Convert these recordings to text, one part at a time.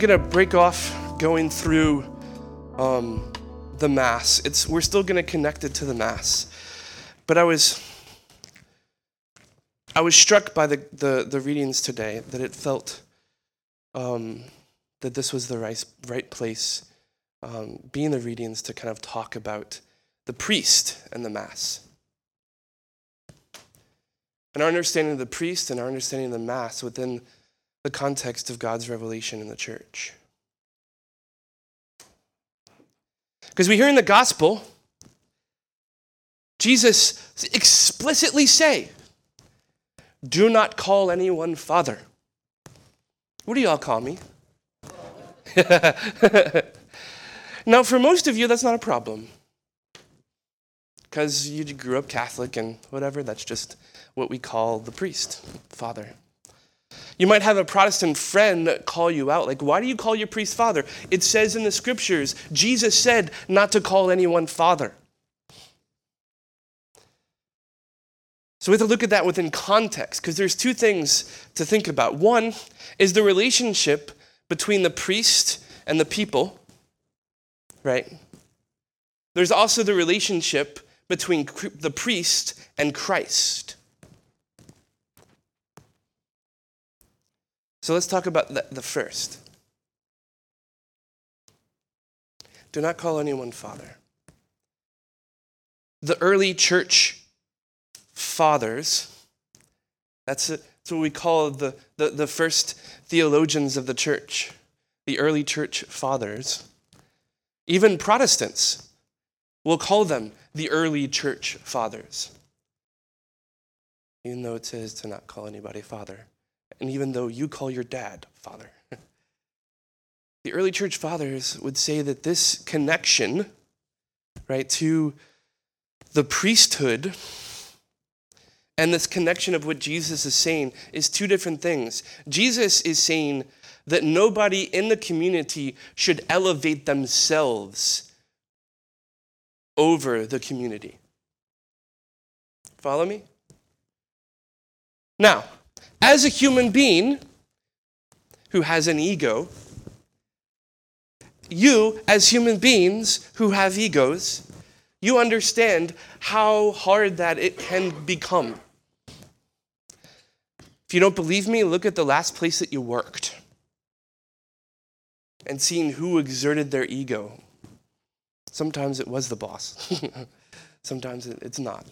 I'm gonna break off going through um, the Mass. It's, we're still gonna connect it to the Mass. But I was, I was struck by the, the, the readings today that it felt um, that this was the right, right place, um, being the readings to kind of talk about the priest and the Mass. And our understanding of the priest and our understanding of the Mass within the context of God's revelation in the church. Because we hear in the gospel, Jesus explicitly say, Do not call anyone father. What do y'all call me? now, for most of you, that's not a problem. Because you grew up Catholic and whatever, that's just what we call the priest, father. You might have a Protestant friend call you out, like, why do you call your priest father? It says in the scriptures, Jesus said not to call anyone father. So we have to look at that within context, because there's two things to think about. One is the relationship between the priest and the people, right? There's also the relationship between the priest and Christ. So let's talk about the, the first. Do not call anyone father. The early church fathers, that's, it, that's what we call the, the, the first theologians of the church, the early church fathers. Even Protestants will call them the early church fathers, even though it says to not call anybody father and even though you call your dad father. the early church fathers would say that this connection, right, to the priesthood and this connection of what Jesus is saying is two different things. Jesus is saying that nobody in the community should elevate themselves over the community. Follow me? Now, as a human being who has an ego, you, as human beings who have egos, you understand how hard that it can become. If you don't believe me, look at the last place that you worked and seeing who exerted their ego. Sometimes it was the boss, sometimes it's not.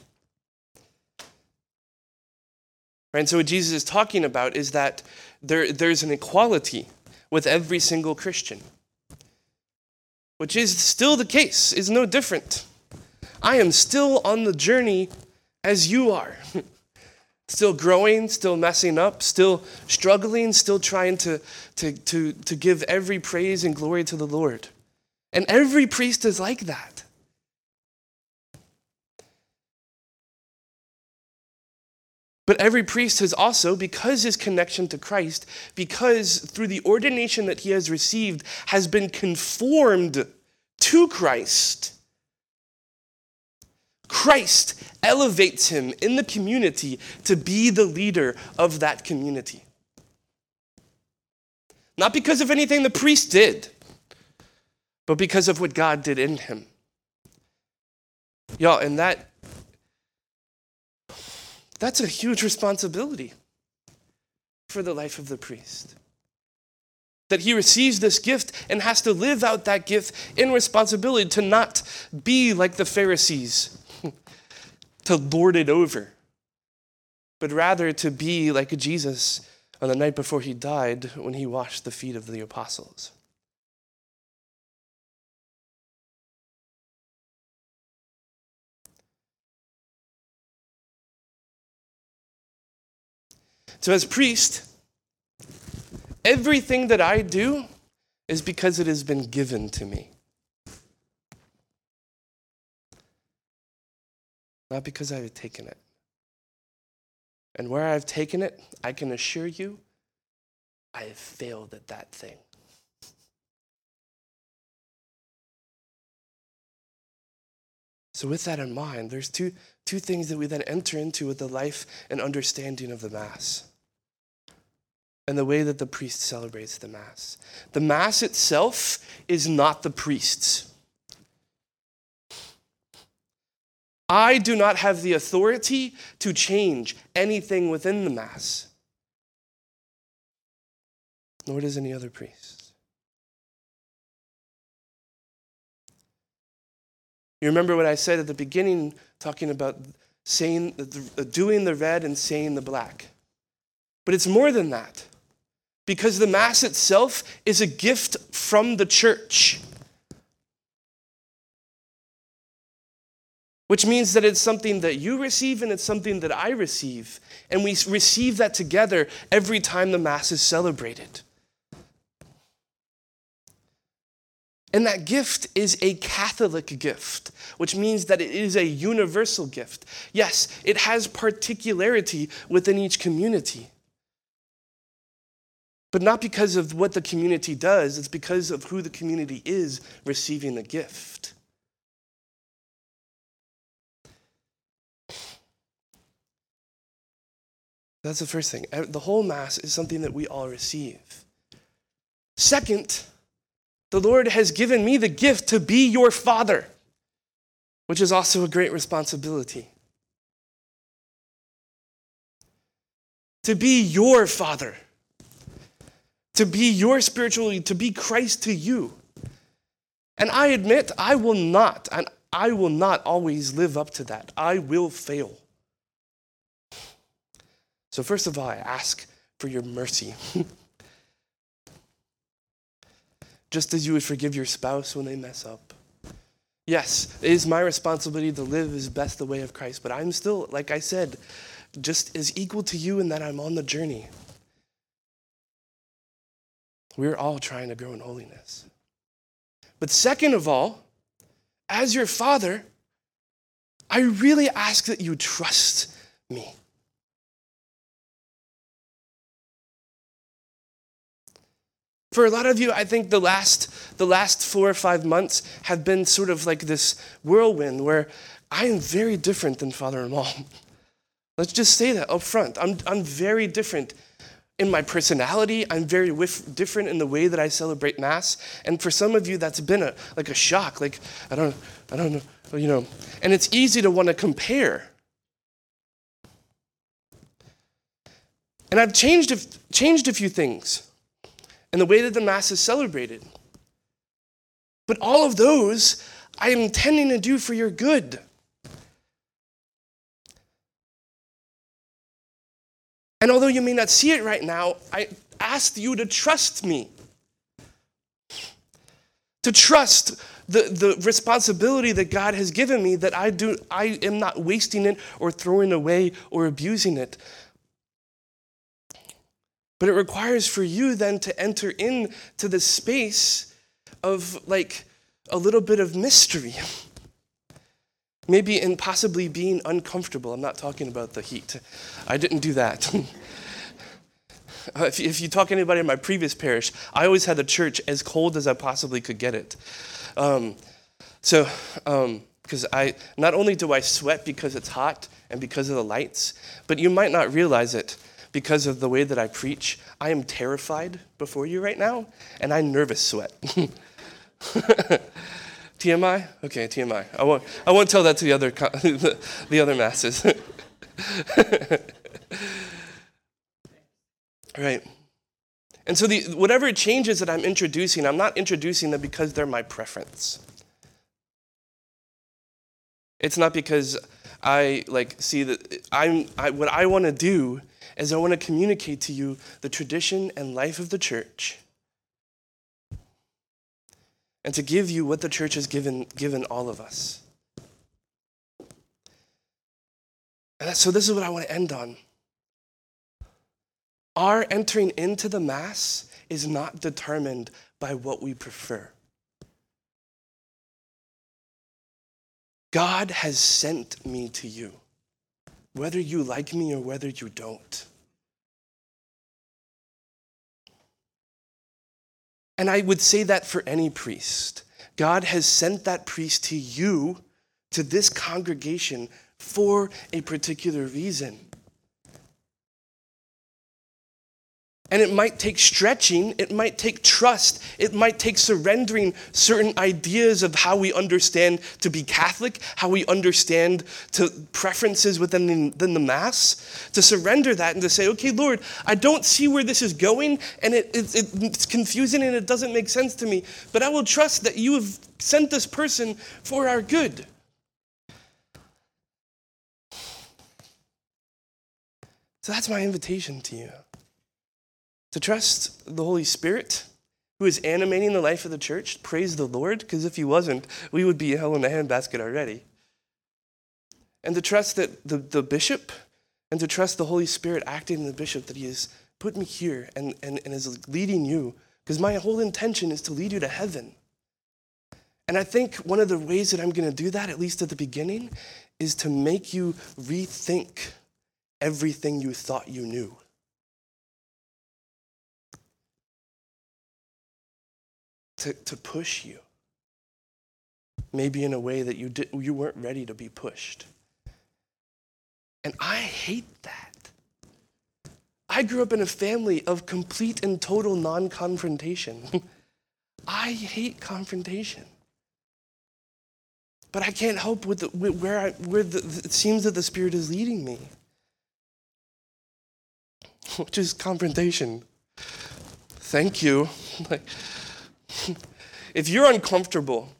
Right? And so what Jesus is talking about is that there, there's an equality with every single Christian, which is still the case, is no different. I am still on the journey as you are. still growing, still messing up, still struggling, still trying to, to, to, to give every praise and glory to the Lord. And every priest is like that. But every priest has also, because his connection to Christ, because through the ordination that he has received, has been conformed to Christ. Christ elevates him in the community to be the leader of that community. Not because of anything the priest did, but because of what God did in him. Y'all, and that that's a huge responsibility for the life of the priest. That he receives this gift and has to live out that gift in responsibility to not be like the Pharisees, to lord it over, but rather to be like Jesus on the night before he died when he washed the feet of the apostles. So, as priest, everything that I do is because it has been given to me. Not because I have taken it. And where I've taken it, I can assure you, I have failed at that thing. So, with that in mind, there's two, two things that we then enter into with the life and understanding of the Mass. And the way that the priest celebrates the Mass. The Mass itself is not the priest's. I do not have the authority to change anything within the Mass, nor does any other priest. You remember what I said at the beginning, talking about saying, doing the red and saying the black. But it's more than that because the Mass itself is a gift from the church. Which means that it's something that you receive and it's something that I receive. And we receive that together every time the Mass is celebrated. And that gift is a Catholic gift, which means that it is a universal gift. Yes, it has particularity within each community. But not because of what the community does, it's because of who the community is receiving the gift. That's the first thing. The whole Mass is something that we all receive. Second, the Lord has given me the gift to be your father, which is also a great responsibility. To be your father to be your spiritual, to be Christ to you. And I admit, I will not, and I will not always live up to that. I will fail. So, first of all, I ask for your mercy. Just as you would forgive your spouse when they mess up. Yes, it is my responsibility to live as best the way of Christ, but I'm still, like I said, just as equal to you in that I'm on the journey. We're all trying to grow in holiness. But second of all, as your father, I really ask that you trust me. For a lot of you, I think the last, the last four or five months have been sort of like this whirlwind where I am very different than father and mom. Let's just say that up front. I'm, I'm very different in my personality. I'm very wif- different in the way that I celebrate Mass. And for some of you, that's been a, like a shock. Like, I don't, I don't know, you know. And it's easy to want to compare. And I've changed a, changed a few things in the way that the Mass is celebrated. But all of those I am intending to do for your good. And although you may not see it right now, I ask you to trust me. To trust the, the responsibility that God has given me that I do I am not wasting it or throwing away or abusing it. But it requires for you then to enter into the space of like a little bit of mystery. Maybe in possibly being uncomfortable. I'm not talking about the heat. I didn't do that. if, if you talk to anybody in my previous parish, I always had the church as cold as I possibly could get it. Um, so, because um, I not only do I sweat because it's hot and because of the lights, but you might not realize it because of the way that I preach. I am terrified before you right now, and I nervous sweat. TMI? Okay, TMI. I won't, I won't tell that to the other, the other masses. Right. And so the, whatever changes that I'm introducing, I'm not introducing them because they're my preference. It's not because I like see that I'm I, what I want to do is I want to communicate to you the tradition and life of the church and to give you what the church has given, given all of us. And so, this is what I want to end on. Our entering into the Mass is not determined by what we prefer. God has sent me to you, whether you like me or whether you don't. And I would say that for any priest. God has sent that priest to you, to this congregation, for a particular reason. And it might take stretching, it might take trust, it might take surrendering certain ideas of how we understand to be Catholic, how we understand to preferences within the, within the Mass, to surrender that and to say, okay, Lord, I don't see where this is going, and it, it, it's confusing and it doesn't make sense to me, but I will trust that you have sent this person for our good. So that's my invitation to you to trust the Holy Spirit who is animating the life of the church. Praise the Lord, because if he wasn't, we would be hell in a handbasket already. And to trust that the, the bishop and to trust the Holy Spirit acting in the bishop that he has put me here and, and, and is leading you, because my whole intention is to lead you to heaven. And I think one of the ways that I'm going to do that, at least at the beginning, is to make you rethink everything you thought you knew. To, to push you. Maybe in a way that you, did, you weren't ready to be pushed. And I hate that. I grew up in a family of complete and total non confrontation. I hate confrontation. But I can't help with, the, with where, I, where the, it seems that the Spirit is leading me, which is confrontation. Thank you. if you're uncomfortable,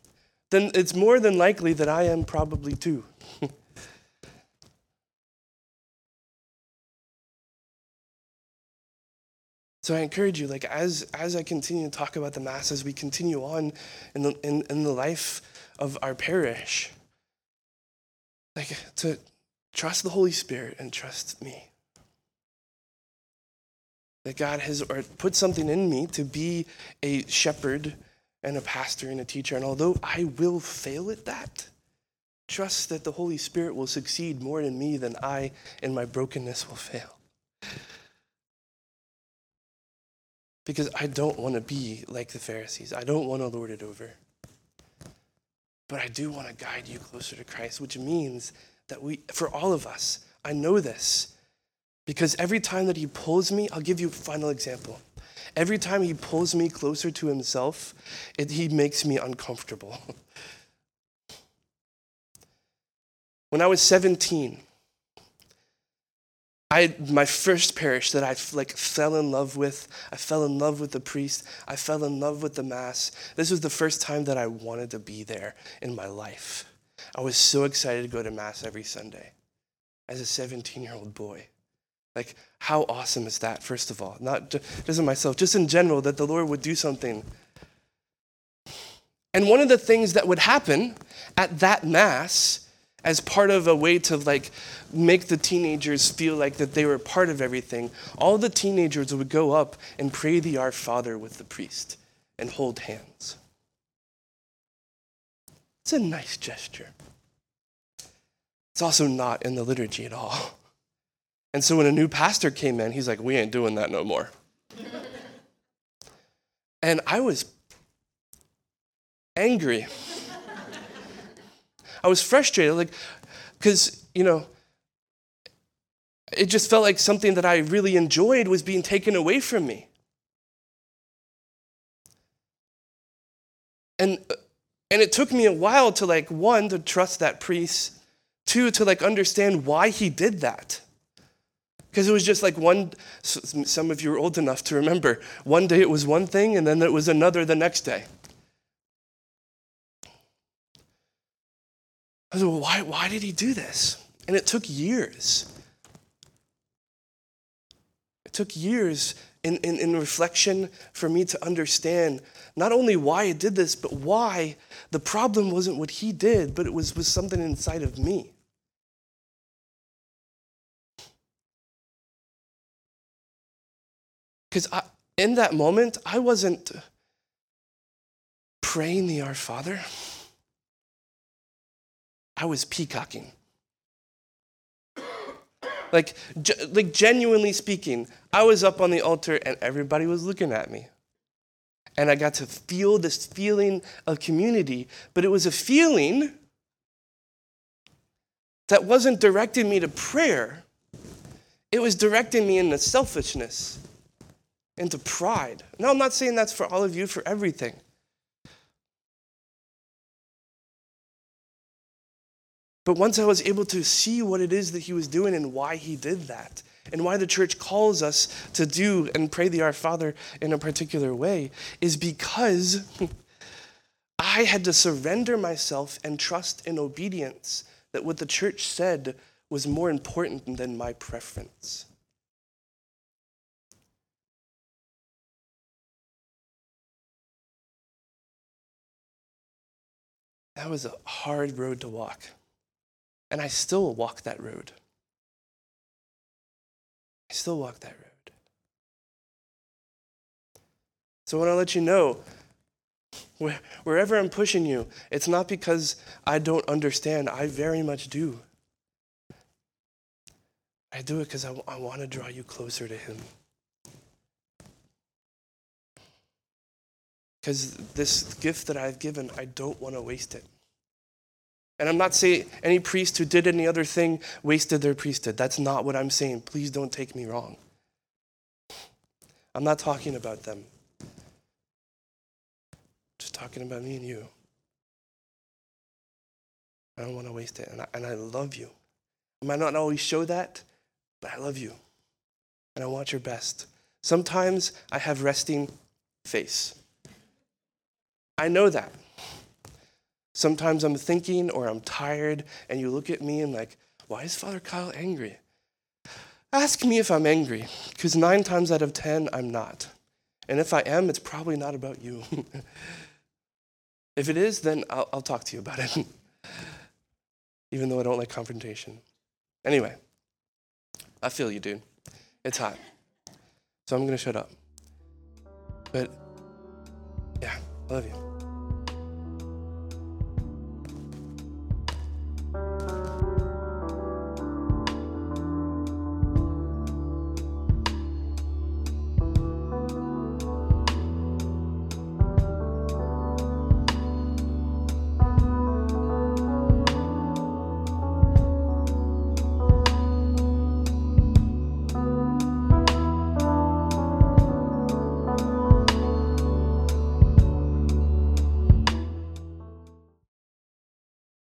then it's more than likely that I am probably too. so I encourage you, like as as I continue to talk about the mass, as we continue on in the in, in the life of our parish, like to trust the Holy Spirit and trust me. That God has put something in me to be a shepherd and a pastor and a teacher. And although I will fail at that, trust that the Holy Spirit will succeed more in me than I in my brokenness will fail. Because I don't want to be like the Pharisees. I don't want to lord it over. But I do want to guide you closer to Christ, which means that we, for all of us, I know this, because every time that he pulls me, I'll give you a final example. Every time he pulls me closer to himself, it, he makes me uncomfortable. when I was 17, I my first parish that I like fell in love with. I fell in love with the priest. I fell in love with the mass. This was the first time that I wanted to be there in my life. I was so excited to go to mass every Sunday as a 17-year-old boy. Like, how awesome is that, first of all? Not just in myself, just in general, that the Lord would do something. And one of the things that would happen at that Mass, as part of a way to like make the teenagers feel like that they were part of everything, all the teenagers would go up and pray the Our Father with the priest and hold hands. It's a nice gesture. It's also not in the liturgy at all. And so when a new pastor came in, he's like, We ain't doing that no more. and I was angry. I was frustrated, like, because, you know, it just felt like something that I really enjoyed was being taken away from me. And, uh, and it took me a while to, like, one, to trust that priest, two, to, like, understand why he did that. Because it was just like one, some of you are old enough to remember, one day it was one thing and then it was another the next day. I was like, well, why, why did he do this? And it took years. It took years in, in, in reflection for me to understand not only why he did this, but why the problem wasn't what he did, but it was, was something inside of me. Because in that moment, I wasn't praying the Our Father, I was peacocking. Like, like genuinely speaking, I was up on the altar and everybody was looking at me. And I got to feel this feeling of community, but it was a feeling that wasn't directing me to prayer. It was directing me into selfishness into pride. No, I'm not saying that's for all of you, for everything. But once I was able to see what it is that he was doing and why he did that, and why the church calls us to do and pray the Our Father in a particular way, is because I had to surrender myself and trust in obedience that what the church said was more important than my preference. That was a hard road to walk. And I still walk that road. I still walk that road. So I want to let you know wherever I'm pushing you, it's not because I don't understand. I very much do. I do it because I, I want to draw you closer to Him. Because this gift that I've given, I don't want to waste it. And I'm not saying any priest who did any other thing wasted their priesthood. That's not what I'm saying. Please don't take me wrong. I'm not talking about them. Just talking about me and you. I don't want to waste it. And I, and I love you. I might not always show that, but I love you. And I want your best. Sometimes I have resting face. I know that. Sometimes I'm thinking or I'm tired, and you look at me and, like, why is Father Kyle angry? Ask me if I'm angry, because nine times out of ten, I'm not. And if I am, it's probably not about you. if it is, then I'll, I'll talk to you about it, even though I don't like confrontation. Anyway, I feel you, dude. It's hot. So I'm going to shut up. But I love you.